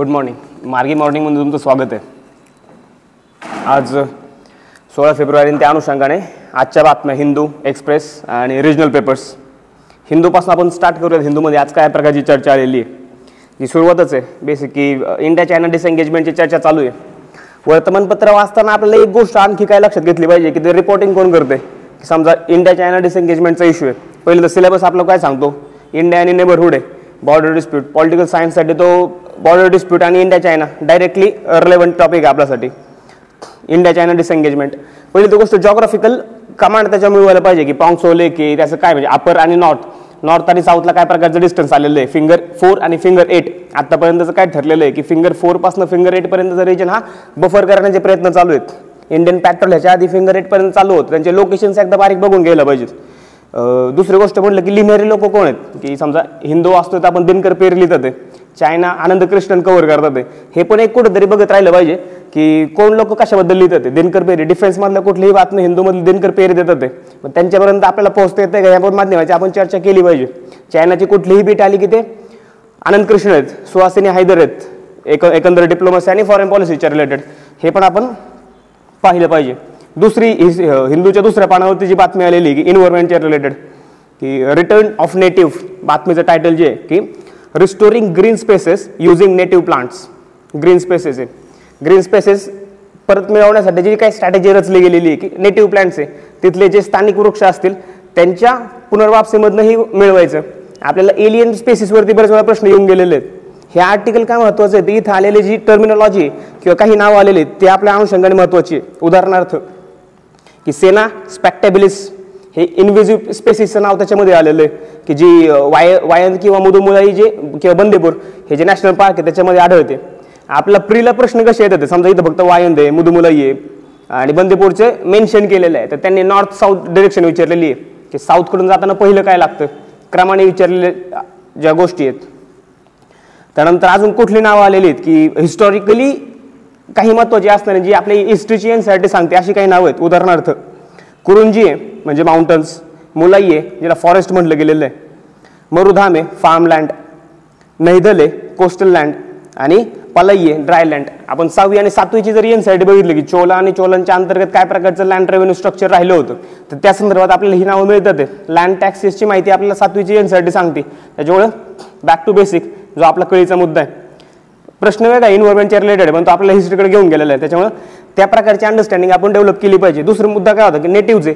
Good morning मार्गी मॉर्निंगमध्ये तुमचं स्वागत आहे. आज सोळा फेब्रुवारी त्या अनुषंगाने आजच्या बातम्या हिंदू एक्सप्रेस आणि रिजनल पेपर्स हिंदूपासून आपण स्टार्ट करूयात. हिंदूमध्ये आज काय प्रकारची चर्चा आलेली आहे? ही सुरुवातच आहे. बेसिक की इंडिया चायना डिसएंगेजमेंटची चर्चा चालू आहे. वर्तमानपत्र वाचताना आपल्याला एक गोष्ट आणखी काय लक्षात घेतली पाहिजे की ते रिपोर्टिंग कोण करते? की समजा इंडिया चायना डिसएंगेजमेंटचा इश्यू आहे. पहिले तर सिलेबस आपलं काय सांगतो? इंडिया आणि नेबरहुड आहे. बॉर्डर डिस्प्यूट पॉलिटिकल सायन्ससाठी तो बॉर्डर डिस्प्यूट आणि India China directly relevant topic आहे आपल्यासाठी. इंडिया चायना डिसएंगेजमेंट पहिली तो गोष्ट जॉग्राफिकल कमांड त्याच्यामुळे व्हायला पाहिजे की पाऊंगसो की त्याचं काय म्हणजे अपर आणि नॉर्थ नॉर्थ आणि साऊथला काय प्रकारचं डिस्टन्स आलेलं आहे? फिंगर फोर आणि फिंगर एट आत्तापर्यंतचं काय ठरलेलं आहे की फिंगर फोरपासून फिंगर एटपर्यंतचा रिजन हा बफर करण्याचे प्रयत्न चालू आहेत. इंडियन पॅट्रोल ह्याच्या आधी फिंगर एटपर्यंत चालू होतं. त्यांचे लोकेशन्स एकदा बारीक बघून घ्यायला पाहिजेत. दुसरी गोष्ट म्हटलं की लिहिणारे लोक कोण आहेत? की समजा हिंदू असतो तर आपण दिनकर पेर लिहितात. चायना आनंद कृष्णन कव्हर करतात. आहे हे पण एक कुठेतरी बघत राहिलं पाहिजे की कोण लोक कशाबद्दल लिहितात? दिनकर पेरी डिफेन्समधल्या कुठलीही बातमी हिंदूमधली दिनकर पेरी देतात. मग त्यांच्यापर्यंत आपल्याला पोहोचता येते का? या माध्यमाची आपण चर्चा केली पाहिजे. चायनाची कुठलीही बीट आली की ते आनंद कृष्ण आहेत सुहासिनी हैदर आहेत एक एकंदर डिप्लोमसी आणि फॉरेन पॉलिसीच्या रिलेटेड हे पण आपण पाहिलं पाहिजे. दुसरी हिंदूच्या दुसऱ्या पानावरती जी बातमी आलेली की इन्व्हायरमेंटच्या रिलेटेड की रिटर्न ऑफ नेटिव्ह बातमीचं टायटल जे आहे की restoring green spaces using native plants green spaces आहे. ग्रीन स्पेसेस परत मिळवण्यासाठी जी काही स्ट्रॅटेजी रचली गेलेली आहे की नेटिव्ह प्लांट्स आहे तिथले जे स्थानिक वृक्ष असतील त्यांच्या पुनर्वापसीमधनंही मिळवायचं. आपल्याला एलियन स्पेसिसवरती बरेच वेळा प्रश्न येऊन गेलेले आहेत. हे आर्टिकल काय महत्त्वाचं आहे? ते इथं आलेले जी टर्मिनॉलॉजी किंवा काही नावं आलेले आहेत ते आपल्या अनुषंगाने महत्त्वाची आहे. उदाहरणार्थ की सेना स्पॅक्टेबिलिस हे इनव्हिजिव स्पेसिसचं नाव त्याच्यामध्ये आलेलं आहे. की जी वाय वायन किंवा मुदुमुलाई जे किंवा बंदेपूर हे जे नॅशनल पार्क आहे त्याच्यामध्ये आढळते. आपला प्रीला प्रश्न कसे येतात? समजा इथं फक्त वायंद आहे मुदुमुलाई आहे. आणि बंदेपूरचे मेन्शन केलेलं आहे. तर त्यांनी नॉर्थ साऊथ डिरेक्शन विचारलेली आहे. की साऊथकडून जाताना पहिलं काय लागतं? क्रमाने विचारलेले ज्या गोष्टी आहेत. त्यानंतर अजून कुठली नावं आलेली आहेत? की हिस्टॉरिकली काही महत्त्वाची असणारी जी आपली हिस्ट्रीची एनसाठी सांगते अशी काही नावं आहेत. उदाहरणार्थ कुरुंजी आहे म्हणजे माउंटन्स मुलाई आहे ज्याला फॉरेस्ट म्हटलं गेलेलं आहे. मरुधाम आहे फार्मलँड नैदल आहे कोस्टल लँड आणि पलई आहे ड्राय लँड आपण सहावी आणि सातवीची जर एन बघितली की चोला आणि चोलांच्या अंतर्गत काय प्रकारचं लँड रेव्हेन्यू स्ट्रक्चर राहिलं होतं तर त्या संदर्भात आपल्याला ही नावं मिळतात लँड टॅक्सेसची माहिती आपल्याला सातवीची एन सांगते. त्याच्यामुळं बॅक टू बेसिक जो आपला कळीचा मुद्दा आहे. प्रश्न वेगळा इन्व्हायरमेंटच्या रिलेटेड आहे पण तो आपल्याला हिस्ट्रीकडे घेऊन गेलेला आहे. त्याच्यामुळे त्या प्रकारची अंडरस्टँडिंग आपण डेव्हलप केली पाहिजे. दुसरा मुद्दा काय होता की नेटिव्हचे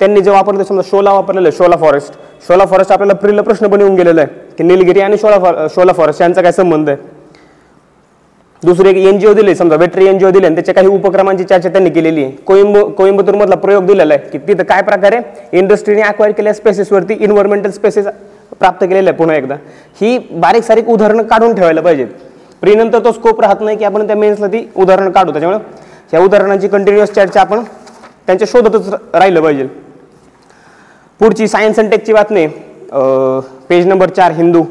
त्यांनी जे वापरलं समजा शोला वापरलेलं आहे शोला फॉरेस्ट शोला फॉरेस्ट आपल्याला प्रिलं प्रश्न पण येऊन गेलेला आहे की निलगिरी आणि शोला फॉर शोला फॉरेस्ट यांचा काय संबंध आहे? दुसरे एक एनजीओ दिले समजा वेटरी एनजीओ दिले आणि त्याच्या काही उपक्रमांची चर्चा त्यांनी केलेली आहे. कोइंब कोइंबतूरमधला प्रयोग दिलेला आहे की तिथं काय प्रकारे इंडस्ट्रीने अक्वायर केलेल्या स्पेसेसवरती इन्व्हायरमेंटल स्पेसेस प्राप्त केलेल्या आहे पुन्हा एकदा. ही बारीक सारीक उदाहरणं काढून ठेवायला पाहिजेत. प्रीनंतर तो स्कोप राहत नाही की आपण त्या मेन्सला ती उदाहरणं काढू. त्याच्यामुळे या उदाहरणांची कंटिन्युअस चर्चा आपण त्यांच्या शोधतच राहिलं पाहिजे. पुढची सायन्स अँड टेकची बातमी. पेज नंबर चार हिंदू.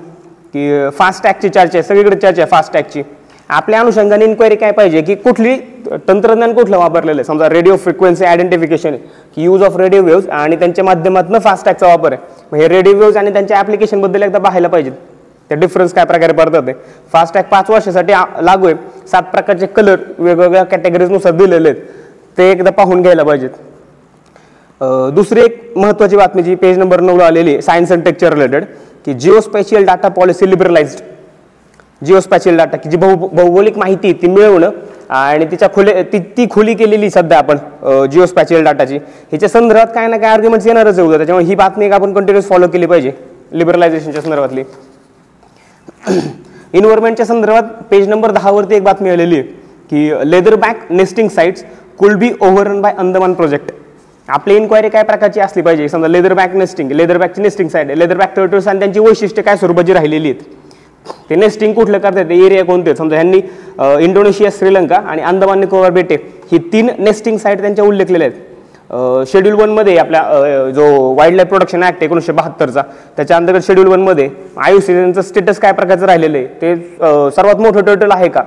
की फास्ट टॅगची चर्चा आहे. सगळीकडे चर्चा आहे फास्ट टॅगची आपल्या अनुषंगाने इन्क्वायरी काय पाहिजे? की कुठली तंत्रज्ञान कुठलं वापरलेलं आहे? समजा रेडिओ फ्रिक्वेन्सी आयडेंटिफिकेशन की यूज ऑफ रेडिओ वेव्स आणि त्यांच्या माध्यमातून फास्ट टॅगचा वापर आहे. मग हे रेडिओ वेव्स आणि त्यांच्या ॲप्लिकेशनबद्दल एकदा पाहायला पाहिजेत. ते डिफरन्स काय प्रकारे पडतात ते? फास्ट टॅग पाच वर्षासाठी लागू आहे. सात प्रकारचे कलर वेगवेगळ्या कॅटेगरीजनुसार दिलेले आहेत. ते एकदा पाहून घ्यायला पाहिजेत. दुसरी एक महत्त्वाची बातमी जी पेज नंबर नऊला आलेली आहे सायन्स अँड टेकच्या रिलेटेड की geospatial data policy liberalised geospatial data की जी भौ भौगोलिक माहिती आहे ती मिळवणं आणि तिच्या खुले ती ती खुली केलेली सध्या आपण जिओ स्पॅशियल डाटाची ह्याच्या संदर्भात काय ना काय आर्ग्युमेंट्स येणारच आहे उद्या. त्याच्यामुळे ही बातमी एक आपण कंटिन्युअस फॉलो केली पाहिजे. लिबरलायझेशनच्या संदर्भातली. इन्व्हायरमेंटच्या संदर्भात पेज नंबर दहावरती एक बातमी आलेली आहे की leatherback nesting sites could be overrun by Andaman project आपली इन्क्वायरी काय प्रकारची असली पाहिजे? समजा लेदर बॅक नेस्टिंग लेदर बॅकची nesting site leatherback turtles आणि त्यांची वैशिष्ट्य काय स्वरूपाची राहिलेली आहेत? ते नेस्टिंग कुठलं करतात? ते एरिया कोणते समजा ह्यांनी इंडोनेशिया श्रीलंका आणि अंदमान निकोबार बेटे ही तीन नेस्टिंग साईट त्यांच्या उल्लेखलेल्या आहेत. शेड्यूल वनमध्ये आपल्या जो वाईल्ड लाईफ प्रोटेक्शन ॲक्ट एकोणीसशे बहात्तरचा त्याच्या अंतर्गत शेड्यूल वनमध्ये आयुसीचं स्टेटस काय प्रकारचं राहिलेलं आहे ते सर्वात मोठं टर्टल आहे का?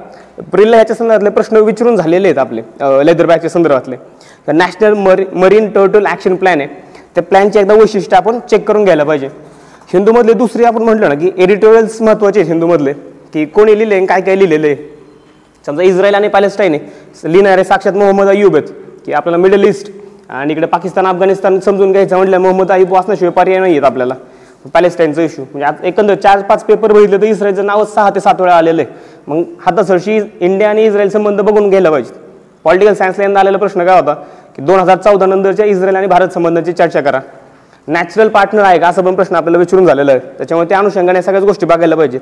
प्रिल ह्याच्या संदर्भातले प्रश्न विचारून झालेले आहेत आपले लेदर बॅगच्या संदर्भातले. नॅशनल मरी मरीन टर्टल ॲक्शन प्लॅन आहे. त्या प्लॅनचे एकदा वैशिष्ट्य आपण चेक करून घ्यायला पाहिजे. हिंदूमधले दुसरी आपण म्हटलं ना की एडिटोरियल्स महत्त्वाचे आहेत हिंदूमधले. की कोणी लिहिले आणि काय काय लिहिलेलं आहे. समजा इस्रायल आणि पॅलेस्टाईन आहे. लिहिणारे साक्षात मोहम्मद अय्यूब आहेत. की आपल्याला मिडल ईस्ट आणि इकडे पाकिस्तान अफगाणिस्तान समजून घ्यायचं म्हटलं मोहम्मद अय्यूब वाचण्याशिवाय पर्याय नाही येत आपल्याला. पॅलेस्टाईनचा इश्यू म्हणजे आता एकंदर चार पाच पेपर बघितले तर इस्रायलचं नावच सहा ते सात वेळा आलेलं आहे. मग हातासरशी इंडिया आणि इस्रायल संबंध बघून घ्यायला पाहिजे पॉलिटिकल सायन्सला यंदा आलेला प्रश्न काय होता? की दोन हजार चौदा नंतरच्या इस्रायल आणि भारत संबंधांची चर्चा करा. नॅचरल पार्टनर आहे का? असा पण प्रश्न आपल्याला विचारून झालेला आहे. त्याच्यामुळे त्या अनुषंगाने सगळ्याच गोष्टी बघायला पाहिजेत.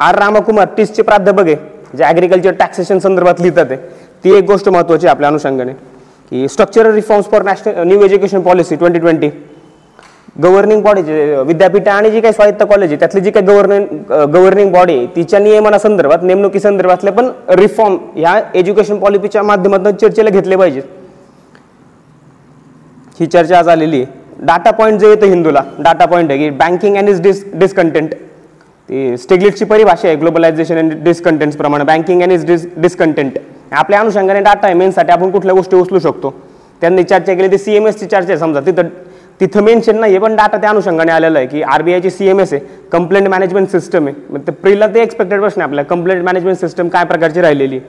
आर. रामकुमार टीसचे प्राध्यापक आहे जे ॲग्रिकल्चर टॅक्सेशन संदर्भात लिहितात आहे. ती एक गोष्ट महत्त्वाची आहे आपल्या अनुषंगाने की structural reforms for national new education policy twenty twenty governing body विद्यापीठ आणि जी काही स्वायत्त कॉलेज आहे त्यातली जी काही गव्हर्निंग गव्हर्निंग बॉडी आहे तिच्या नियमनासंदर्भात नेमणुकी संदर्भातले पण रिफॉर्म ह्या एज्युकेशन पॉलिसीच्या माध्यमातून चर्चेला घेतले पाहिजेत. ही चर्चा आज आलेली आहे. डाटा पॉईंट जे येतं हिंदूला डाटा पॉईंट आहे की banking and its dis discontent ती स्टेगलिटची परिभाषा आहे ग्लोबलायझेशन अँड डिसकंटेंट्स प्रमाणे banking and its dis discontent आपल्या अनुषंगाने डाटा आहे मेनसाठी आपण कुठल्या गोष्टी उचलू शकतो. त्यांनी चर्चा केली ती सी एम एसची चर्चा आहे समजा. तिथं तिथं मेन्शन नाही आहे पण डाटा त्या अनुषंगाने आलेला आहे की आरबीआयची सी एम एस आहे कंप्लेंट मॅनेजमेंट सिस्टम आहे. मग ते प्रिला ते एक्सपेक्टेड प्रश्न आहे आपल्या. कंप्लेंट मॅनेजमेंट सिस्टम काय प्रकारची राहिलेली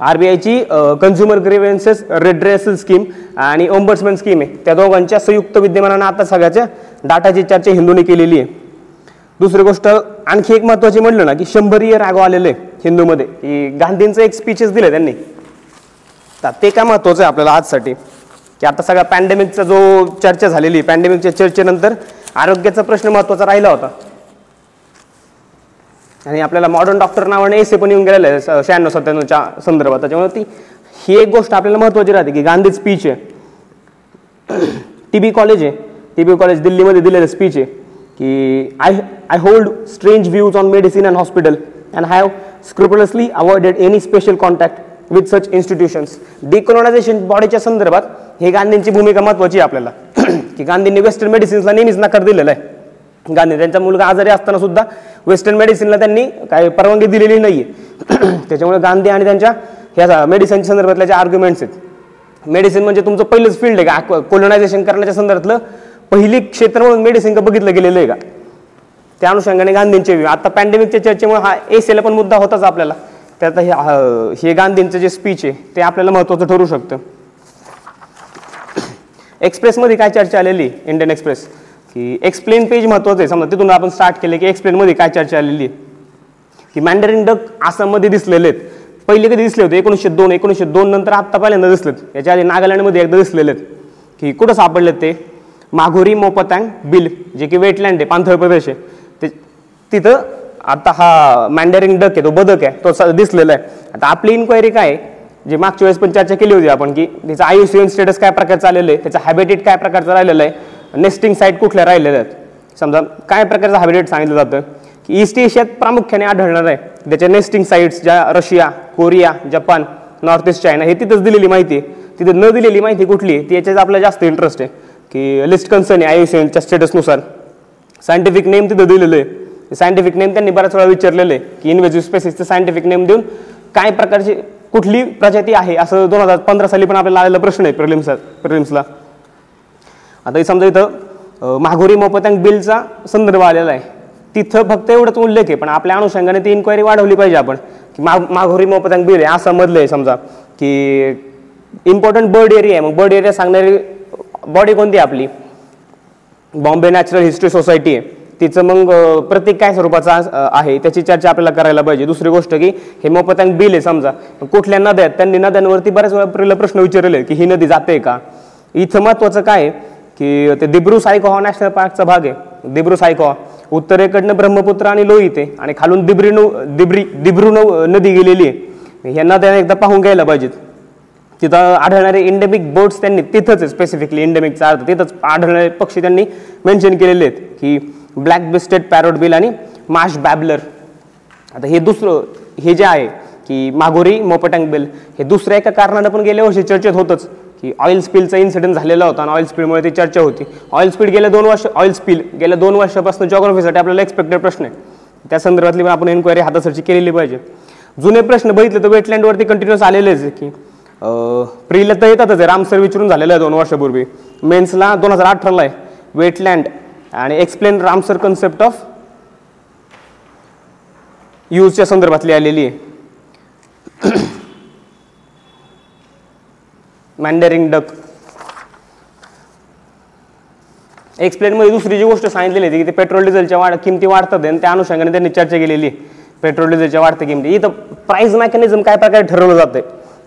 आरबीआयची कन्झ्युमर ग्रेव्हन्सेस रेड्रेसल स्कीम आणि ओम्बर्समेन स्कीम आहे. त्या दोघांच्या संयुक्त विद्यमानानं आता सगळ्याच्या डाटाची चर्चा हिंदूने केलेली आहे. दुसरी गोष्ट आणखी एक महत्त्वाची म्हणलं ना की शंभर इयर आगो आलेलं आहे हिंदूमध्ये की गांधींचं एक स्पीचेस दिले त्यांनी. तर ते काय महत्त्वाचं आहे आपल्याला आजसाठी? की आता सगळा पॅन्डेमिकचा जो चर्चा झालेली पॅन्डेमिकच्या चर्चेनंतर आरोग्याचा प्रश्न महत्त्वाचा राहिला होता. आणि आपल्याला मॉडर्न डॉक्टर नावाने एसे पण येऊन गेलेलं आहे शहाण्णव सत्त्याण्णवच्या संदर्भात. त्याच्यामुळे ती ही एक गोष्ट आपल्याला महत्त्वाची राहते की गांधी स्पीच आहे. टी बी कॉलेज आहे. टी बी कॉलेज दिल्लीमध्ये दिलेलं स्पीच आहे की I I hold strange views on medicine and hospital and have scrupulously avoided any special contact with such institutions decolonisation बॉडीच्या संदर्भात हे गांधींची भूमिका महत्त्वाची आहे आपल्याला. की गांधींनी वेस्टर्न मेडिसिन्सला नेहमीच नकार दिलेला आहे. गांधी त्यांचा मुलगा आजारी असताना सुद्धा वेस्टर्न मेडिसिनला त्यांनी काय परवानगी दिलेली नाही आहे त्याच्यामुळे गांधी आणि त्यांच्या ह्या मेडिसिनच्या संदर्भातल्या ज्या आर्ग्युमेंट्स आहेत मेडिसिन म्हणजे तुमचं पहिलंच फील्ड आहे का? कोलोनायझेशन करण्याच्या संदर्भातलं पहिली क्षेत्र म्हणून मेडिसिन का बघितलं गेलेलं आहे का? त्या अनुषंगाने गांधींचे view. आता पॅन्डेमिकच्या चर्चेमुळे हा एसीला पण मुद्दा होताच आपल्याला. त्यात हे हे गांधींचं जे स्पीच आहे ते आपल्याला महत्त्वाचं ठरू शकतं. एक्सप्रेसमध्ये काय चर्चा आलेली इंडियन एक्सप्रेस की एक्सप्लेन पेज महत्त्वाचं आहे. समजा तिथून आपण स्टार्ट केले की एक्सप्लेनमध्ये काय चर्चा आलेली की मॅन्डरिन डक आसाममध्ये दिसलेले आहेत. पहिले कधी दिसले होते? एकोणीसशे दोन एकोणीसशे दोन नंतर आत्ता पहिल्यांदा दिसलेत याच्या आधी नागालँडमध्ये एकदा दिसलेले आहेत. की कुठं सापडलेत ते? माघोरी मोपतँग बिल जे की वेटलँड आहे पाणथळ प्रदेश आहे. ते तिथं आता हा मॅन्डरिन डक आहे तो बदक आहे तो दिसलेला आहे. आता आपली इन्क्वायरी काय जे मागच्या वेळेस पण चर्चा केली होती आपण की त्याचं एन स्टेटस काय प्रकारचं आलेलं आहे त्याचं हॅबिटेट काय प्रकारचं राहिलेलं आहे नेस्टिंग साईट कुठल्या राहिलेल्या आहेत? समजा काय प्रकारचं हॅबिटेट सांगितलं जातं? की ईस्ट एशियात प्रामुख्याने आढळणार आहे. त्याच्या नेस्टिंग साईट्स ज्या Russia Korea Japan north east China हे तिथंच दिलेली माहिती आहे. तिथे न दिलेली माहिती कुठली आहे? ती याच्यात आपल्याला जास्त इंटरेस्ट आहे. की लिस्ट कन्सर्न आहे आयुसीएनच्या स्टेटसनुसार सायंटिफिक नेम तिथं दिलेलं आहे. सायंटिफिक नेम त्यांनी बऱ्याच वेळा विचारलेलं आहे की इन्व्हेजिव्ह स्पेसिसचं सायंटिफिक नेम देऊन काय प्रकारची कुठली प्रजाती आहे? असं दोन हजार पंधरा साली पण आपल्याला आलेला प्रश्न आहे प्रिलिम्स प्रिलिम्सला आता हे समजा इथं माघोरी मोपतंग बिलचा संदर्भ आलेला आहे. तिथं फक्त एवढंच उल्लेख आहे पण आपल्या अनुषंगाने ती इन्क्वायरी वाढवली पाहिजे आपण. की मा माघोरी मोपतंग बिल आहे आसाममधलं आहे समजा. की इम्पॉर्टंट बर्ड एरिया आहे. मग बर्ड एरिया सांगणारी बॉडी कोणती आहे आपली? बॉम्बे नॅचरल हिस्ट्री सोसायटी आहे. तिचं मग प्रत्येक प्रतीक काय स्वरूपाचा आहे? त्याची चर्चा आपल्याला करायला पाहिजे. दुसरी गोष्ट की हे मोपत्यांग बिल आहे समजा. कुठल्या नद्या आहेत? त्यांनी नद्यांवरती बऱ्याच वेळा पहिला प्रश्न विचारले की ही नदी जाते का? इथं महत्त्वाचं काय की ते दिब्रू सायकोहा नॅशनल पार्कचा भाग आहे. दिब्रू सायकोहा उत्तरेकडनं ब्रह्मपुत्र आणि लोहित आहे. आणि खालून दिब्रिनू दिब्री दिब्रू नदी गेलेली आहे. ह्या नद्या एकदा पाहून घ्यायला पाहिजेत. तिथं आढळणारे इंडेमिक बोर्ड्स त्यांनी तिथंच स्पेसिफिकली इंडेमिकचा अर्थ तिथंच आढळणारे पक्षी त्यांनी मेन्शन केलेले आहेत की ब्लॅक बिस्टेड पॅरोट बिल आणि माश बॅबलर आता हे दुसरं हे जे आहे की मागोरी मोपटँग बिल हे दुसऱ्या एका कारणानं पण गेल्या वर्षी चर्चेत होतंच की ऑइल स्पिलचा इन्सिडेंट झालेला होता आणि ऑइल स्पीडमुळे ती चर्चा होती. ऑइल स्पीड गेल्या दोन वर्ष ऑइल स्पील गेल्या दोन वर्षापासून जॉग्रफीसाठी आपल्याला एक्सपेक्टेड प्रश्न आहे. त्या संदर्भातली पण आपण एन्क्वायरी हातासरची केलेली पाहिजे. जुने प्रश्न बघितले तर वेटलँडवरती कंटिन्युअस आलेलेच आहे की प्रीला तर येतातच आहे. रामसर विचारून झालेलं आहे दोन वर्षापूर्वी. मेन्सला दोन हजार अठराला आहे. वेटलँड आणि एक्सप्लेन रामसर कन्सेप्ट ऑफ यूजच्या संदर्भातली आलेली आहे. मॅन्डरिंग डक एक्सप्लेनमध्ये दुसरी जी गोष्ट सांगितलेली होती की ते पेट्रोल डिझेलच्या वाढ किमती वाढतात आणि त्या अनुषंगाने त्यांनी चर्चा केलेली आहे. पेट्रोल डिझेलच्या वाढत्या किमती. इथं प्राईस मेकॅनिझम काय प्रकारे ठरवलं जातं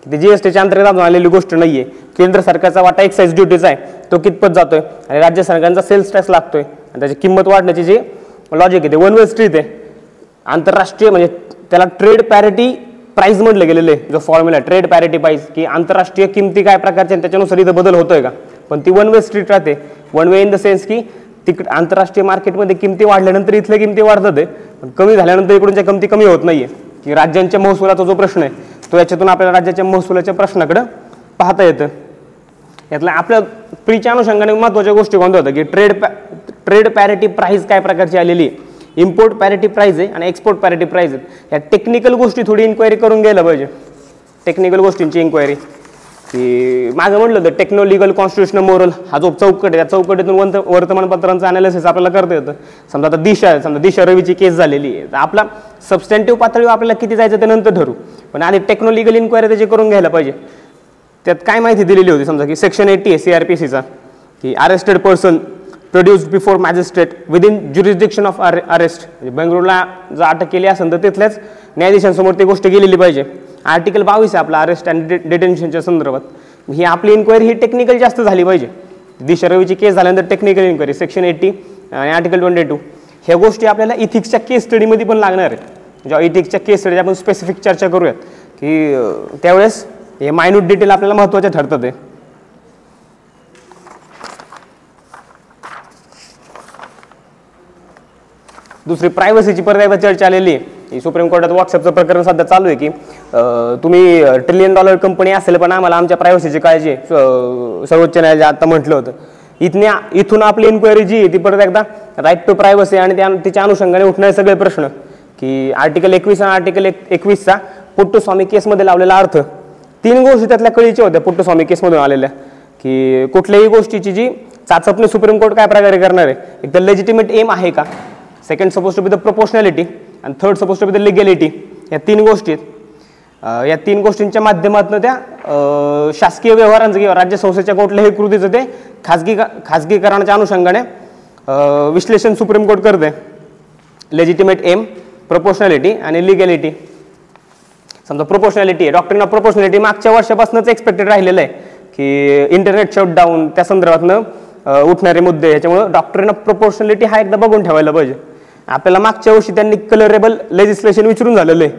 ते जी एस टीच्या अंतर्गत आलेली गोष्ट नाही आहे केंद्र सरकारचा वाटा एक्साईज ड्युटीचा आहे. तो कितपत जातोय? आणि राज्य सरकारचा सेल्स टॅक्स लागतोय. आणि त्याची किंमत वाढण्याची जी लॉजिक आहे ते वन वे स्ट्रीट आहे. आंतरराष्ट्रीय म्हणजे त्याला ट्रेड पॅरिटी प्राईज म्हटलं गेलेलं आहे. जो फॉर्म्युला ट्रेड पॅरिटी प्राईज की आंतरराष्ट्रीय किमती काय प्रकारच्या आणि त्याच्यानुसार इथं बदल होतोय का? पण ती वन वे स्ट्रीट राहते. One way in the sense की तिकड आंतरराष्ट्रीय मार्केटमध्ये किमती वाढल्यानंतर इथल्या किमती वाढतात. आहे पण कमी झाल्यानंतर इकडूनच्या किमती कमी होत नाही आहे की राज्यांच्या महसुलाचा जो प्रश्न आहे तो याच्यातून आपल्याला राज्याच्या महसुलाच्या प्रश्नाकडं पाहता येतं. यातला आपल्या प्रीच्या अनुषंगाने महत्त्वाच्या गोष्टी कोणत्या होत्या की ट्रेड पॅ ट्रेड पॅरिटी प्राईज काय प्रकारची आलेली आहे. इम्पोर्ट पॅरिटी प्राईज आहे आणि एक्सपोर्ट पॅरिटी प्राईज आहेत. या टेक्निकल गोष्टी थोडी इन्क्वायरी करून घ्यायला पाहिजे. टेक्निकल गोष्टींची इन्क्वायरी की माझं म्हटलं होतं टेक्नो लिगल कॉन्स्टिट्युशनल मोरल हा जो चौकट आहे त्या चौकटीतून वंत वर्तमानपत्रांचं अनालिसिस आपल्याला करता येतं. समजा आता दिशा आहे समजा दिशा रवीची केस झालेली आहे. तर आपला सबस्टँटिव्ह पातळीवर आपल्याला किती जायचं ते नंतर ठरू पण आधी टेक्नो लिगल इन्क्वायरी त्याची करून घ्यायला पाहिजे. त्यात काय माहिती दिलेली होती समजा की सेक्शन एटी आहे सी आर पी सीचा की arrested person produce before magistrate within jurisdiction of अरे अरेस्ट म्हणजे बेंगळुरूला जर अटक केली असेल तर तिथल्याच न्यायाधीशांसमोर ती गोष्ट गेलेली पाहिजे. आर्टिकल बावीस आहे आपला अरेस्ट अँड डिटेन्शनच्या संदर्भात. ही आपली इन्क्वायरी ही टेक्निकल जास्त झाली पाहिजे. दिशा रवीची केस झाल्यानंतर टेक्निकल इन्क्वायरी सेक्शन एट्टी आणि आर्टिकल ट्वेंटी टू ह्या गोष्टी आपल्याला इथिक्सच्या केस स्टडीमध्ये पण लागणार आहे जेव्हा इथिक्सच्या केस स्टडी आपण स्पेसिफिक चर्चा करूयात. की त्यावेळेस हे मायन्यूट डिटेल आपल्याला महत्त्वाचे ठरतात आहे दुसरी प्रायव्हसीची परत एकदा चर्चा आलेली आहे. ही सुप्रीम कोर्टात व्हॉट्सअपचं प्रकरण सध्या चालू आहे की तुम्ही ट्रिलियन डॉलर कंपनी असेल पण आम्हाला आमच्या प्रायव्हसीची काळजी सर्वोच्च न्यायालय आता म्हटलं होतं. इथने इथून आपली इन्क्वायरी जी आहे ती परत एकदा राईट टू प्रायव्हसी आणि त्या तिच्या अनुषंगाने उठणारे सगळे प्रश्न. की आर्टिकल एकवीस आणि आर्टिकल एक एकवीसचा पुट्टस्वामी केसमध्ये लावलेला अर्थ तीन गोष्टी त्यातल्या कळीच्या होत्या पुट्टस्वामी केसमधून आलेल्या. की कुठल्याही गोष्टीची जी चाचपणी सुप्रीम कोर्ट काय प्रकारे करणार आहे एक तर लेजिटिमेट एम आहे का? Second suppose to be the proportionality आणि third suppose to be the legality या तीन गोष्टी आहेत. या तीन गोष्टींच्या माध्यमातून त्या शासकीय व्यवहारांचं किंवा राज्य संस्थेच्या कुठल्याही कृतीचं ते खाजगी खाजगीकरणाच्या अनुषंगाने विश्लेषण सुप्रीम कोर्ट करते लेजिटिमेट एम प्रोपोर्शनॅलिटी आणि लिगॅलिटी समजा प्रोपोर्शनॅलिटी आहे. डॉक्टरीन ऑफ प्रोपोर्शनॅलिटी मागच्या वर्षापासूनच एक्सपेक्टेड राहिलेलं आहे की इंटरनेट शटडाऊन त्या संदर्भातनं उठणारे मुद्दे याच्यामुळं डॉक्टरीन ऑफ प्रोपोर्शनॅलिटी हा एकदा बघून ठेवायला पाहिजे. आपल्याला मागच्या वर्षी त्यांनी कलरेबल लेजिस्लेशन विचारून झालेलं आहे.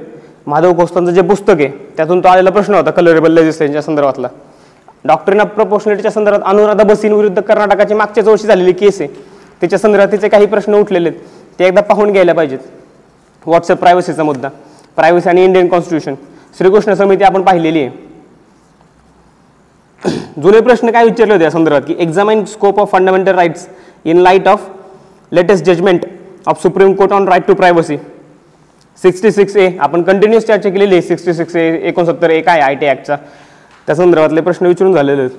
माधव कोस्तांचं जे पुस्तक आहे त्यातून तो आलेला प्रश्न होता कलरेबल लेजिस्लेशनच्या संदर्भातला. डॉक्टरीन ऑफ प्रोपोर्शनॅलिटीच्या संदर्भात अनुराधा बसीन विरुद्ध कर्नाटकाची मागच्या वर्षी झालेली केस आहे. त्याच्या संदर्भात तिचे काही प्रश्न उठलेले आहेत. ते एकदा पाहून घ्यायला पाहिजेत. व्हॉट्सअप प्रायव्हसीचा मुद्दा. प्रायव्हसी आणि इंडियन कॉन्स्टिट्यूशन श्रीकृष्ण समिती आपण पाहिलेली आहे. जुने प्रश्न काय विचारले होते या संदर्भात? की examine scope of fundamental rights in light of latest judgment of supreme court on right to privacy sixty six A. आपण कंटिन्युअस चर्चा केलेली आहे. सिक्स्टी सिक्स ए एकोणसत्तर ए. काय आय टी ॲक्टचा त्या संदर्भातले प्रश्न विचारून झालेले आहेत.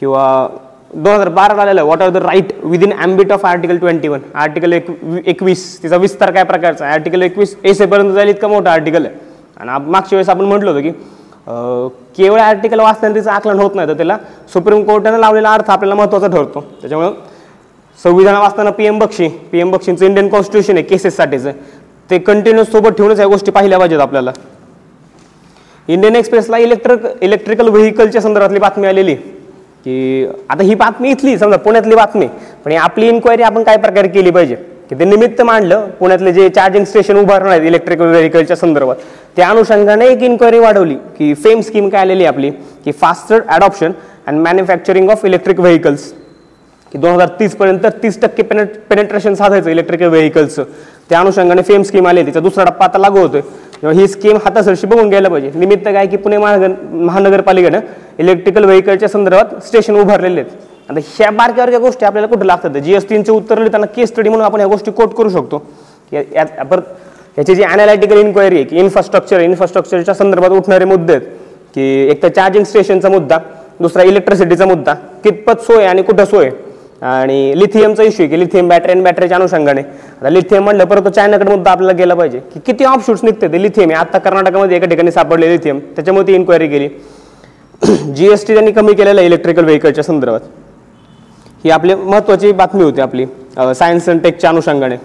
किंवा दोन हजार बारा झालेलं what are the right within ambit of article twenty one article एक एकवीस. तिचा विस्तार काय प्रकारचा आहे? आर्टिकल एकवीस एसेपर्यंत जाईल इतका मोठा आर्टिकल आहे आणि मागच्या वेळेस आपण म्हटलं होतं की केवळ आर्टिकल वाचताना तिचं आकलन होत नाही तर त्याला सुप्रीम कोर्टानं लावलेला अर्थ आपल्याला महत्त्वाचा ठरतो. त्याच्यामुळं संविधान वाचताना P M Bakshi. P M बक्षींचं Indian constitution आहे. केसेससाठीचं ते कंटिन्युअस सोबत ठेवूनच या गोष्टी पाहिल्या पाहिजेत आपल्याला. इंडियन एक्सप्रेसला इलेक्ट्रिक इलेक्ट्रिकल व्हेकलच्या संदर्भातली बातमी आलेली. की आता ही बातमी इथली समजा पुण्यातली बातमी. पण आपली इन्क्वायरी आपण काय प्रकारे केली पाहिजे? की ते निमित्त मांडलं पुण्यातले जे चार्जिंग स्टेशन उभारणार आहेत इलेक्ट्रिकल व्हेकलच्या संदर्भात त्या अनुषंगाने एक इन्क्वायरी वाढवली. की फेम स्कीम काय आलेली आहे आपली? की faster adoption and manufacturing of electric vehicles की दोन हजार तीसपर्यंत तीस टक्के पेने पेनेट्रेशन साधायचं इलेक्ट्रिकल व्हेकल्सचं त्या अनुषंगाने फेम स्कीम आली तिचा दुसरा टप्पा आता लागू होतोय. ही स्कीम हातासरशी बघून घ्यायला पाहिजे. निमित्त काय की पुणे महानगर महानगरपालिकेनं इलेक्ट्रिकल व्हेकलच्या संदर्भात स्टेशन उभारलेले आहेत. आता ह्या बारक्या गोष्टी आपल्याला कुठं लागतात? जी एस टीनचे उत्तर लिहिताना केस स्टडी म्हणून आपण ह्या गोष्टी कोट करू शकतो. की यात परत ह्याची जी अनालिटिकल इन्क्वायरी आहे की इन्फ्रास्ट्रक्चर इन्फ्रास्ट्रक्चरच्या संदर्भात उठणारे मुद्दे आहेत की एक तर चार्जिंग स्टेशनचा मुद्दा दुसरा इलेक्ट्रिसिटीचा मुद्दा कितपत सोय आणि कुठं सोय? आणि लिथियमचा इश्यू आहे की लिथियम बॅटरी आणि बॅटरीच्या अनुषंगाने. आता लिथियम म्हणलं परत तो चायनाकडे मुद्दा आपल्याला गेला पाहिजे. की किती ऑप्शूट्स निघते ते लिथियम आहे. आता कर्नाटकामध्ये एका ठिकाणी सापडले लिथियम त्याच्यामुळे ती इन्क्वायरी केली जी एस टी त्यांनी कमी केलेलं इलेक्ट्रिकल व्हेकलच्या संदर्भात. ही आपली महत्त्वाची बातमी होती आपली सायन्स अँड टेकच्या अनुषंगाने.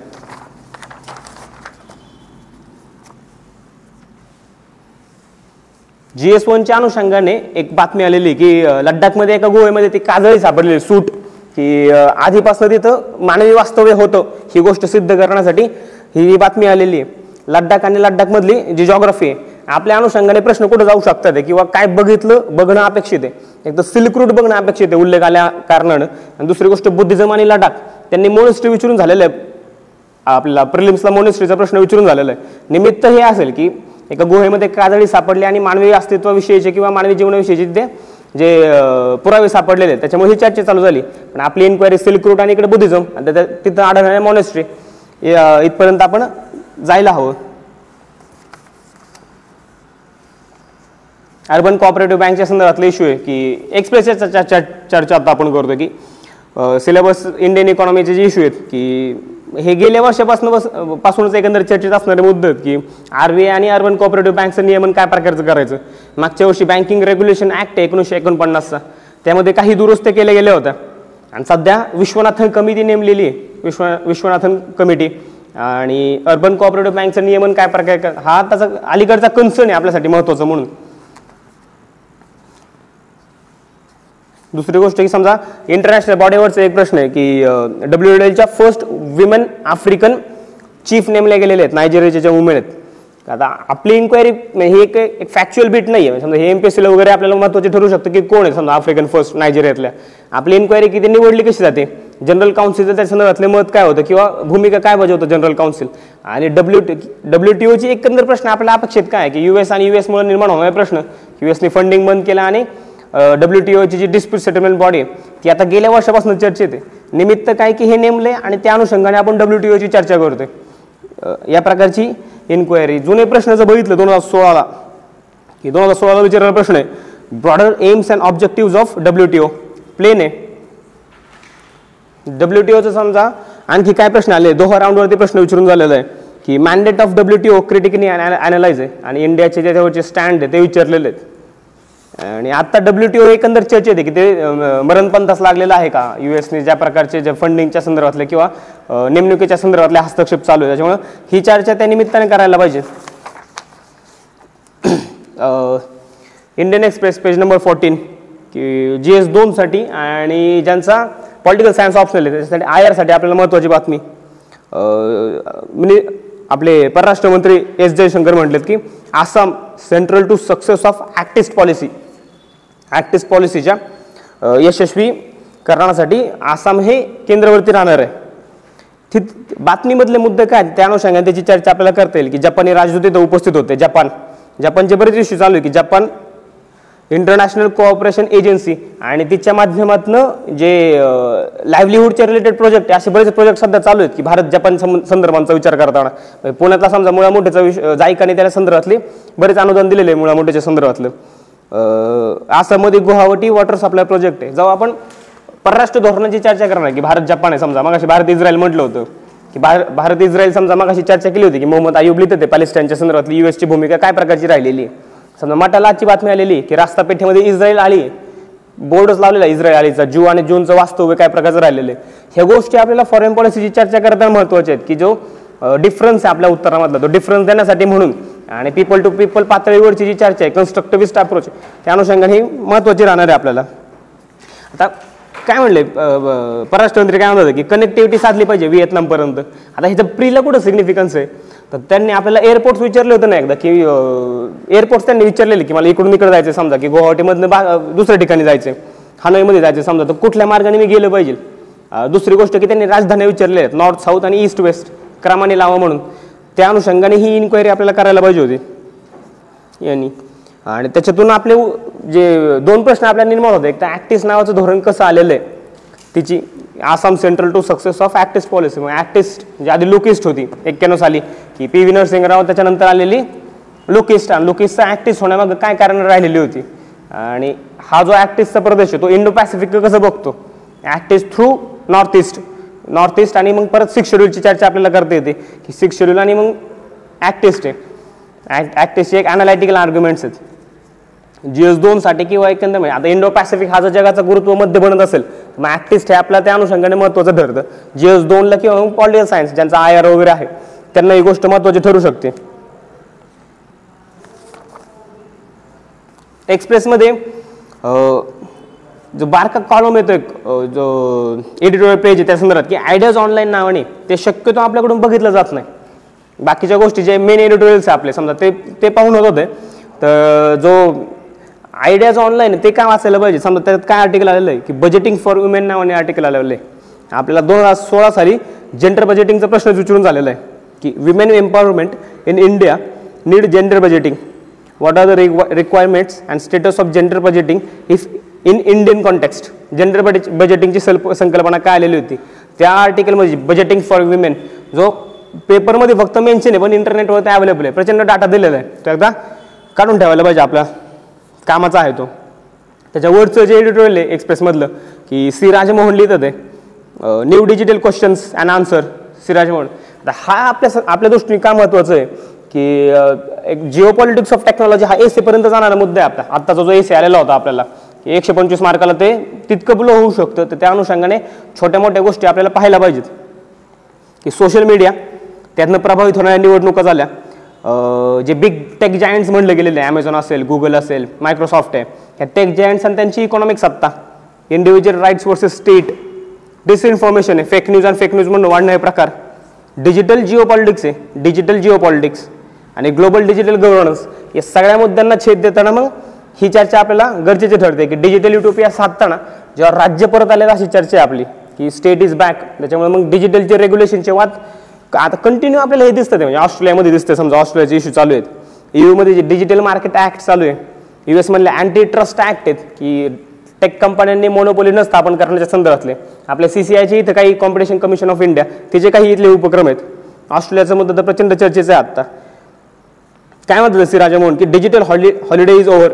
जी एस वनच्या अनुषंगाने एक बातमी आलेली की लड्डाखमध्ये लडाखमध्ये एका गोव्यामध्ये ती काजळी सापडलेली सूट की आधीपासून तिथं मानवी वास्तव्य होतं ही गोष्ट सिद्ध करण्यासाठी ही बातमी आलेली आहे. लडाख आणि लडाखमधली जी जॉग्रफी आहे आपल्या अनुषंगाने प्रश्न कुठं जाऊ शकतात किंवा काय बघितलं बघणं अपेक्षित आहे? एक तर सिल्क रूट बघणं अपेक्षित आहे उल्लेख आल्या कारणानं. आणि दुसरी गोष्ट बुद्धिझम आणि लडाख त्यांनी मोनिस्ट्री विचारून झालेलं आहे. आपल्याला प्रिलिम्सला मोनिस्ट्रीचा प्रश्न विचारून झालेला आहे. निमित्त हे असेल की एका गुहेमध्ये काजळी सापडली आणि मानवी अस्तित्वाविषयीचे किंवा मानवी जीवनाविषयीचे ते जे पुरावे सापडलेले आहेत त्याच्यामुळे ही चर्चा चालू झाली. पण आपली इन्क्वायरी सिल्क रूट आणि इकडे बुद्धिझम आणि त्याच्या- तिथं आढळणारे मॉनेस्ट्री इथपर्यंत आपण जायला हवं. अर्बन कॉपरेटिव्ह बँकच्या संदर्भातला इश्यू आहे की एक्सप्रेसच्या च- चर्चा आता आपण करतो की सिलेबस इंडियन इकॉनॉमीचे जे इश्यू आहेत की हे गेल्या वर्षापासून बस पासूनच एकंदर चर्चेत असणारे मुद्दे आहेत की आर बी आय आणि अर्बन कोऑपरेटिव्ह बँकचं नियमन काय प्रकारचं करायचं? मागच्या वर्षी बँकिंग रेग्युलेशन ॲक्ट एकोणीसशे एकोणपन्नासचा त्यामध्ये काही दुरुस्त्या केल्या गेल्या होत्या. आणि सध्या विश्वनाथन कमिटी नेमलेली आहे. विश्व विश्वनाथन कमिटी. आणि अर्बन कोऑपरेटिव्ह बँकचं नियमन काय प्रकार हा त्याचा अलीकडचा कन्सर्न आहे आपल्यासाठी महत्त्वाचं म्हणून. दुसरी गोष्ट की समजा इंटरनॅशनल बॉडीवरचा एक प्रश्न आहे की डब्ल्यू एलच्या फर्स्ट विमेन आफ्रिकन चीफ नेमले गेलेले आहेत नायजेरियाच्या ज्या वुमेन आहेत. आता आपली इन्क्वायरी म्हणजे ही एक एक फॅक्च्युअल बीट नाही आहे समजा हे एम पी एस सीला वगैरे आपल्याला महत्त्वाचे ठरू शकतं की कोण आहे समजा आफ्रिकन फर्स्ट नायजेरियातल्या आपली इन्क्वायरी किती निवडली कशी जाते? जनरल काउन्सिलचं त्या संदर्भातले मत काय होतं किंवा भूमिका काय बजावतं जनरल काउन्सिल आणि डब्ल्यू डब्ल्यू टी ओची एकंदर प्रश्न आपल्याला अपेक्षित काय की की युएस आणि युएसमुळे निर्माण होणारे प्रश्न? युएसने फंडिंग बंद केलं आणि डब्ल्यू टी ओची जी डिस्प्यूट सेटलमेंट बॉडी आहे ती आता गेल्या वर्षापासून चर्चेत आहे. निमित्त काय की हे नेमले आणि त्या अनुषंगाने आपण डब्ल्यू टी ओची चर्चा करतोय. आहे या प्रकारची इन्क्वायरी जुने प्रश्न जर बघितलं दोन हजार सोळाला की दोन हजार सोळाला विचारलेला प्रश्न आहे broader aims and objective of W T O plain आहे. डब्ल्यू टी ओचं समजा आणखी काय प्रश्न आले? दोहा राऊंडवरती प्रश्न विचारून झालेला आहे की mandate of W T O critically analyse आहे. आणि इंडियाचे ज्याच्यावरचे स्टँड आहे ते विचारलेले आहेत. आणि आता डब्ल्यू टी ओ एकंदर चर्चेत आहे की ते मरणपंथास लागलेलं आहे का? युएसने ज्या प्रकारचे जे फंडिंगच्या संदर्भातले किंवा नेमणुकीच्या संदर्भातले हस्तक्षेप चालू आहे त्याच्यामुळं ही चर्चा त्या निमित्ताने करायला पाहिजे. Indian express page number fourteen की जी एस दोनसाठी आणि ज्यांचा पॉलिटिकल सायन्स ऑप्शनल आहे त्याच्यासाठी आय आरसाठी आपल्याला महत्त्वाची बातमी. म्हणजे आपले परराष्ट्र मंत्री एस जयशंकर म्हटलेत की Assam central to success of act east policy act east पॉलिसीच्या यशस्वी करण्यासाठी आसाम हे केंद्रवरती राहणार आहे. तिथ बातमीमधले मुद्दे काय आहेत? त्या अनुषंगाने त्याची चर्चा आपल्याला करता येईल की जपानी राजदूत इथं उपस्थित होते. जपान जपानचे बरेच इश्यू चालू आहे की जपान इंटरनॅशनल कोऑपरेशन एजन्सी आणि तिच्या माध्यमातून जे लाईव्हलीहूडचे रिलेटेड प्रोजेक्ट असे बरेच प्रोजेक्ट सध्या चालू आहेत की भारत जपान संदर्भांचा विचार करताना. म्हणजे पुण्यातला समजा मुळा मोठ्याचा विषय जायकाने त्याला संदर्भातले बरेच अनुदान दिलेले आहे मुळा मोठ्याच्या संदर्भातलं. आसाममध्ये गुवाहाटी वॉटर सप्लाय प्रोजेक्ट आहे. जेव्हा आपण परराष्ट्र धोरणाची चर्चा करणार की भारत जपान आहे समजा. मग भारत इस्रायल म्हटलं होतं की भार- भारत इस्रायल समजा मग चर्चा केली होती की मोहम्मद अयुब लिहित होते पॅलेस्टाईनच्या संदर्भातली युएसची भूमिका काय प्रकारची राहिलेली आहे. समजा मटाला आजची बातमी आलेली की रास्ता पेठेमध्ये इस्रायल आली बोर्डच लावलेला इस्रायल आलीचा. जू आणि जूनचं वास्तव्य काय प्रकारचं राहिलेलं आहे. ह्या गोष्टी आपल्याला फॉरेन पॉलिसीची चर्चा करताना महत्त्वाच्या आहेत की जो डिफरन्स आहे आपल्या उत्तरामधला तो डिफरन्स देण्यासाठी म्हणून आणि पीपल टू पीपल पातळीवरची जी चर्चा आहे कन्स्ट्रक्टिव्हिस्ट अप्रोच त्या अनुषंगाने ही महत्त्वाची राहणार आहे आपल्याला. आता काय म्हणले अ, परराष्ट्र मंत्री काय म्हणतात की कनेक्टिव्हिटी साधली पाहिजे व्हिएतनामपर्यंत. आता ह्याचं प्रीला कुठं सिग्निफिकन्स आहे? तर त्यांनी आपल्याला एअरपोर्ट्स विचारले होते ना एकदा की एअरपोर्ट्स त्यांनी विचारलेले की मला इकडून इकडे जायचं समजा की गुवाहाटीमधनं बा दुसऱ्या ठिकाणी जायचं हानोईमध्ये जायचं समजा तर कुठल्या मार्गाने मी गेलं पाहिजे? दुसरी गोष्ट की त्यांनी राजधानी विचारले आहेत नॉर्थ साऊथ आणि ईस्ट वेस्ट क्रमाने लावा म्हणून. त्या अनुषंगाने ही इन्क्वायरी आपल्याला करायला पाहिजे होती. यांनी. आणि त्याच्यातून आपले जे दोन प्रश्न आपल्याला निर्माण होते एक तर ॲक्टिस नावाचं धोरण कसं आलेलं आहे? तिची Assam central to success of act east policy मग ॲक्टिस्ट जी आधी लुकिस्ट होती एक्क्याण्णव साली की पी विनर नरसिंगराव त्याच्यानंतर आलेली लुकिस्ट. आणि लुकिस्टचा ॲक्टिस्ट होण्यामागं काय कारण राहिलेली होती? आणि हा जो ॲक्टिसचा प्रदेश आहे तो इंडो पॅसिफिक कसं बघतो? Act east through north east north east आणि मग परत सिक्स शेड्यूलची चर्चा आपल्याला करता येते. की सिक्स शेड्यूल आणि मग ॲक्ट टेस्ट आहे. ॲक्ट ॲक्ट टेस्टचे एक अनालायटिकल आर्ग्युमेंट्स आहेत. जी एस दोनसाठी किंवा एकंदर म्हणजे आता इंडो पॅसिफिक हा जर जगाचा गुरुत्व मध्य बनत असेल तर मग ॲक्टिस्ट हे आपल्या त्या अनुषंगाने महत्त्वाचं ठरतं. जी एस दोनला किंवा मग पॉलिटिकल सायन्स ज्यांचा आय आर वगैरे आहे त्यांना ही गोष्ट महत्त्वाची ठरू शकते. एक्सप्रेसमध्ये जो बारका कॉलम येतो एक जो एडिटोरियल पेज आहे त्या संदर्भात की आयडियाज ऑनलाईन नावाने ते शक्यतो आपल्याकडून बघितलं जात नाही. बाकीच्या गोष्टी जे मेन एडिटोरियल्स आहे आपले समजा ते ते पाहून होत होते. तर जो आयडियाज ऑनलाईन आहे ते काय वाचायला पाहिजे. समजा त्यात काय आर्टिकल आलेलं आहे की बजेटिंग फॉर वुमेन नावाने आर्टिकल आलेलं आहे. आपल्याला दोन हजार सोळा साली जेंडर बजेटिंगचा प्रश्न विचारून झालेला आहे की women empowerment in India need gender budgeting what are the requirements and status of gender budgeting if in Indian context gender gender बजेटिंगची सल्प संकल्पना काय आलेली होती? त्या आर्टिकलमध्ये बजेटिंग फॉर विमेन जो पेपरमध्ये फक्त मेन्शन आहे पण इंटरनेटवर ते अवेलेबल आहे. प्रचंड डाटा दिलेला आहे. तो एकदा काढून ठेवायला पाहिजे आपला. कामाचा आहे तो. त्याच्यावरचं जे एडिटोरियल आहे एक्सप्रेसमधलं की सी राजमोहन लिहितं ते. New digital questions and answer C Rajamohan. आता हा आपल्या स- आपल्या दृष्टीने का महत्त्वाचं आहे? की एक जिओ पॉलिटिक्स ऑफ टेक्नॉलॉजी हा एसीपर्यंत जाणारा मुद्दा आहे आपला. आत्ताचा जो एसी आलेला होता आपल्याला. एकशे पंचवीस मार्काला ते तितकं ब्लो होऊ शकतं. तर त्या अनुषंगाने छोट्या मोठ्या गोष्टी आपल्याला पाहायला पाहिजेत. की सोशल मीडिया त्यातनं प्रभावित होणाऱ्या निवडणुका झाल्या. जे बिग टेक जायंट्स म्हणले गेलेले आहे ॲमेझॉन असेल गुगल असेल मायक्रोसॉफ्ट आहे. ह्या टेक जायंट्स आणि त्यांची इकॉनॉमिक सत्ता individual rights versus state disinformation आहे फेक न्यूज आणि फेक न्यूज म्हणून वाढणारे प्रकार. डिजिटल जिओ पॉलिटिक्स आहे डिजिटल जिओ पॉलिटिक्स आणि ग्लोबल डिजिटल गव्हर्नन्स या सगळ्या मुद्द्यांना छेद देताना मग ही चर्चा आपल्याला गरजेची ठरते की डिजिटल युटोपिया साधताना जेव्हा राज्य परत आले अशी चर्चा आहे आपली की स्टेट इज बॅक त्याच्यामुळे मग डिजिटलचे रेग्युलेशनचे वाद आता कंटिन्यू आपल्याला हे दिसतं ते म्हणजे ऑस्ट्रेलियामध्ये दिसतं समजा ऑस्ट्रेलियाचे इश्यू चालू आहेत. यूमध्ये जे डिजिटल मार्केट ॲक्ट चालू आहे. यू एसमधले अँटी ट्रस्ट ॲक्ट आहेत की टेक कंपन्यांनी मोनोपोली न स्थापन करण्याच्या संदर्भातले. आपल्या सी सी आयचे इथं काही कॉम्पिटिशन कमिशन ऑफ इंडिया तिचे काही इथले उपक्रम आहेत. ऑस्ट्रेलियाचा मुद्दा तर प्रचंड चर्चेचा आहे आत्ता. काय म्हणतात सी राजामोहन की digital हॉलि holiday is over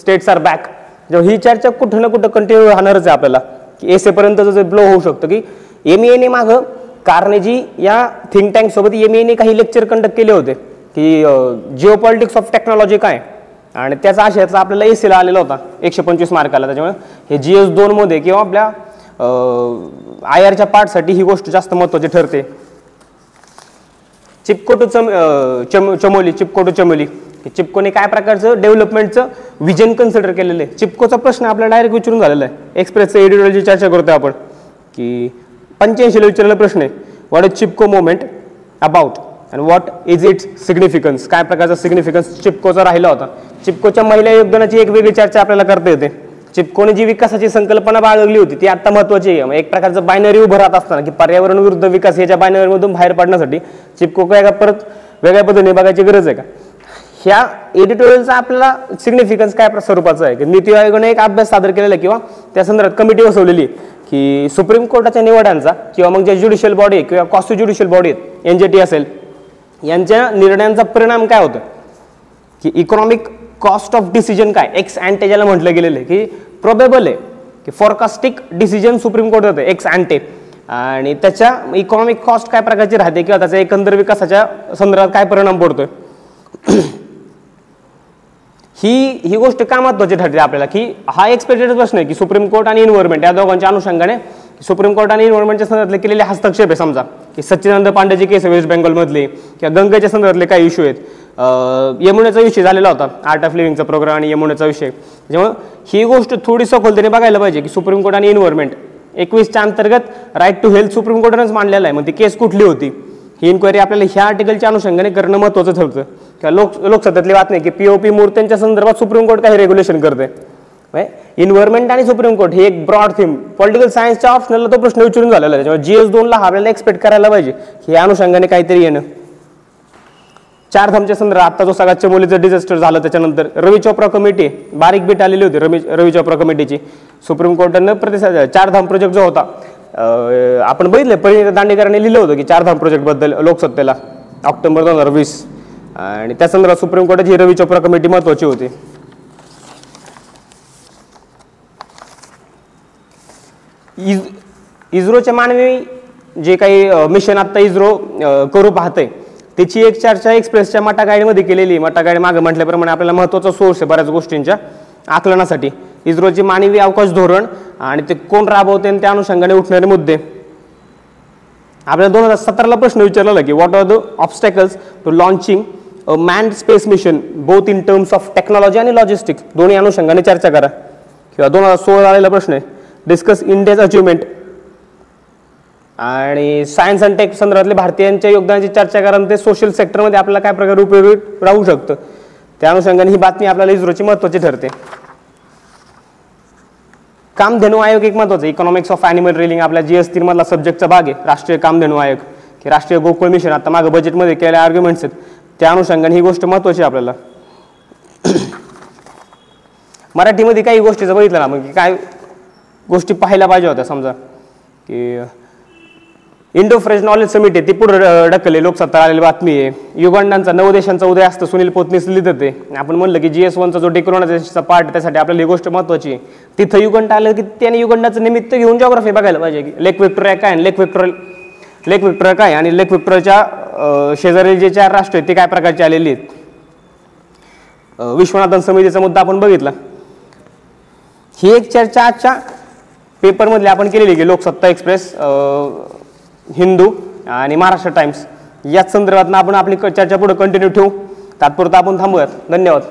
states are back जेव्हा ही चर्चा कुठं ना कुठं कंटिन्यू राहणारच आहे आपल्याला. की एसेपर्यंत जे ब्लो होऊ शकतं की एम एने मागं कार्नेजी या थिंक टँकसोबत एम एने काही लेक्चर कंडक्ट केले होते. की जिओ पॉलिटिक्स ऑफ टेक्नॉलॉजी काय? आणि त्याचा आशयाचा आपल्याला ए सीला आलेला होता. एकशे पंचवीस मार्काला. त्याच्यामुळे हे जी एस दोनमध्ये किंवा आपल्या आय आरच्या पार्टसाठी ही गोष्ट जास्त महत्त्वाची ठरते. चिपकोटू चम चम चमोली चिपकोटू चमोली. की चिपकोने काय प्रकारचं डेव्हलपमेंटचं विजन कन्सिडर केलेलं आहे? चिपकोचा प्रश्न आपल्याला डायरेक्ट विचारून झालेला आहे. एक्सप्रेसचं एडिटोरियलची चर्चा करतो आपण. की पंच्याऐंशीला विचारलेला प्रश्न आहे. What is Chipko movement about and what is its significance काय प्रकारचा सिग्निफिकन्स चिपकोचा राहिला होता? चिपकोच्या महिला योगदानाची एक वेगळी चर्चा आपल्याला करता येते. चिपकोने जी विकासाची संकल्पना बाळगली होती ती आता महत्वाची आहे. मग एक प्रकारचं बायनरी उभं राहत असताना की पर्यावरण विरुद्ध विकास याच्या बायनरीमधून बाहेर पडण्यासाठी चिपको काय परत वेगळ्या पद्धतीने बघायची गरज आहे का? ह्या एडिटोरियलचा आपल्याला सिग्निफिकन्स काय प्र- स्वरूपाचा आहे? की नीती आयोगाने एक अभ्यास सादर केलेला आहे किंवा त्या संदर्भात कमिटी बसवलेली आहे की सुप्रीम कोर्टाच्या निवडांचा किंवा मग जे ज्युडिशियल बॉडी आहे किंवा कॉस्ट ज्युडिशियल बॉडी आहेत एन जे टी असेल यांच्या निर्णयांचा परिणाम काय होतो? की इकॉनॉमिक कॉस्ट ऑफ डिसिजन काय? एक्स अँटे ज्याला म्हटलं गेलेलं आहे की प्रोबेबल आहे की फॉरकास्टिक डिसिजन सुप्रीम कोर्ट होतं एक्स अँटे आणि त्याच्या इकॉनॉमिक कॉस्ट काय प्रकारची राहते किंवा त्याच्या एकंदर विकासाच्या संदर्भात काय परिणाम पडतोय? ही ही गोष्ट का महत्वाची ठरते आपल्याला की हा एक्सपेक्टेड प्रश्न आहे की सुप्रीम कोर्ट आणि इन्व्हॉर्मेंट या दोघांच्या अनुषंगाने सुप्रीम कोर्ट आणि इन्व्हॉर्मेंटच्या संदर्भातले केलेले हस्तक्षेप आहे समजा की सच्चिदानंद पांडेची केस वेस्ट बेंगॉलमधली किंवा गंगेच्या संदर्भातले काही इश्यू आहेत. यमुनेचा विषय झालेला होता आर्ट ऑफ लिव्हिंगचा प्रोग्राम आणि यमुनेचा विषय. त्यामुळं ही गोष्ट थोडी सखोलतेने बघायला पाहिजे की सुप्रीम कोर्ट आणि इन्व्हॉर्मेंट एकवीसच्या अंतर्गत राईट टू हेल्थ सुप्रीम कोर्टानेच मांडलेला आहे मग ती केस कुठली होती? ही इन्क्वायरी आपल्याला ह्या आर्टिकलच्या अनुषंगाने करणं महत्त्वाचं ठरतं. किंवा लोक लोकसत्तेतली बात नाही की पी मूर्त्यांच्या संदर्भात सुप्रीम कोर्ट काही रेग्युलेशन करते. म्हणजे इन्व्हायरमेंट आणि सुप्रीम कोर्ट ही एक ब्रॉड थीम पॉलिटिकल सायन्सच्या ऑप्शनला तो प्रश्न विचारून झालेला आहे. त्याच्यामुळे जी एस दोनला हा आपल्याला एक्सपेक्ट करायला पाहिजे हे अनुषंगाने काहीतरी येणं. चार धामच्या संदर्भात आता जो सगळ्यात चमोलीचं डिझास्टर झालं त्याच्यानंतर रवी चोप्रा कमिटी बारीक बीट आलेली होती रवी रवी चोप्रा कमिटीची सुप्रीम कोर्टानं प्रतिसाद चार धाम प्रोजेक्ट जो होता आपण बघितलं परिणित दांडेकरांनी लिहिलं होतं की चार धाम प्रोजेक्टबद्दल लोकसत्तेला. ऑक्टोबर दोन हजार वीस. आणि त्या संदर्भात सुप्रीम कोर्टाची ही रवी चोप्रा कमिटी महत्वाची होती. इज इस्रोच्या मानवी जे काही मिशन आत्ता इस्रो करू पाहतंय त्याची एक चर्चा एक्सप्रेसच्या मटा गाईडमध्ये केलेली. मटा गाईड मागे म्हटल्याप्रमाणे आपल्याला महत्त्वाचा सोर्स आहे बऱ्याच गोष्टींच्या आकलनासाठी. इस्रोची मानवी अवकाश धोरण आणि ते कोण राबवते आणि त्या अनुषंगाने उठणारे मुद्दे. आपल्याला दोन हजार सतराला प्रश्न विचारलेला की what are the obstacles to launching man manned space mission both in terms of technology आणि लॉजिस्टिक्स दोन्ही अनुषंगाने चर्चा करा. किंवा दोन हजार सोळा आलेला प्रश्न आहे. डिस्कस इंडियाज अचिव्हमेंट आणि सायन्स अँड टेक संदर्भातले भारतीयांच्या योगदानाची चर्चा करा आणि ते सोशल सेक्टरमध्ये आपल्याला काय प्रकारे उपयोगी राहू शकतं. त्या अनुषंगाने ही बातमी आपल्याला इस्रोची महत्त्वाची ठरते. कामधेनू आयोग एक महत्त्वाचा इकॉनॉमिक्स ऑफ ॲनिमल रिलिंग आपल्या जी एस मधला सब्जेक्टचा भाग आहे. राष्ट्रीय कामधेनू आयोग. की राष्ट्रीय गोकुळ मिशन आता मागं बजेटमध्ये केलेल्या आर्ग्युमेंट्स आहेत. त्या अनुषंगाने ही गोष्ट महत्त्वाची आहे आपल्याला. मराठीमध्ये काही गोष्टीचं बघितलं ना मग की काय गोष्टी पाहायला पाहिजे होत्या समजा. की इंडो फ्रेंच नॉलेज समिट आहे ती पुढं ढकलले लोकसत्ता आलेली बातमी आहे. युगांडांचा नऊ देशांचा उदय असतं सुनील पोतनीस लिहित ते. आपण म्हणलं की जी एस वनचा जो डेकोरोनाचा पार्ट त्यासाठी आपल्याला ही गोष्ट महत्त्वाची आहे. तिथं युगंड आलं की त्याने युगंडाचं निमित्त घेऊन जॉग्राफी बघायला पाहिजे. की लेक विक्टोरिया काय आणि लेक विक्टोरिया लेक विक्टोरिया काय आणि लेक विक्टोरियाच्या शेजारील जे चार राष्ट्र आहेत ते काय प्रकारचे आलेले आहेत? विश्वनाथन समितीचा मुद्दा आपण बघितला. ही एक चर्चा आजच्या पेपरमधली आपण केलेली की लोकसत्ता एक्सप्रेस हिंदू आणि महाराष्ट्र टाइम्स. याच संदर्भात आपण आपली क- चर्चा पुढे कंटिन्यू ठेवू. तात्पुरता आपण थांबूयात. धन्यवाद.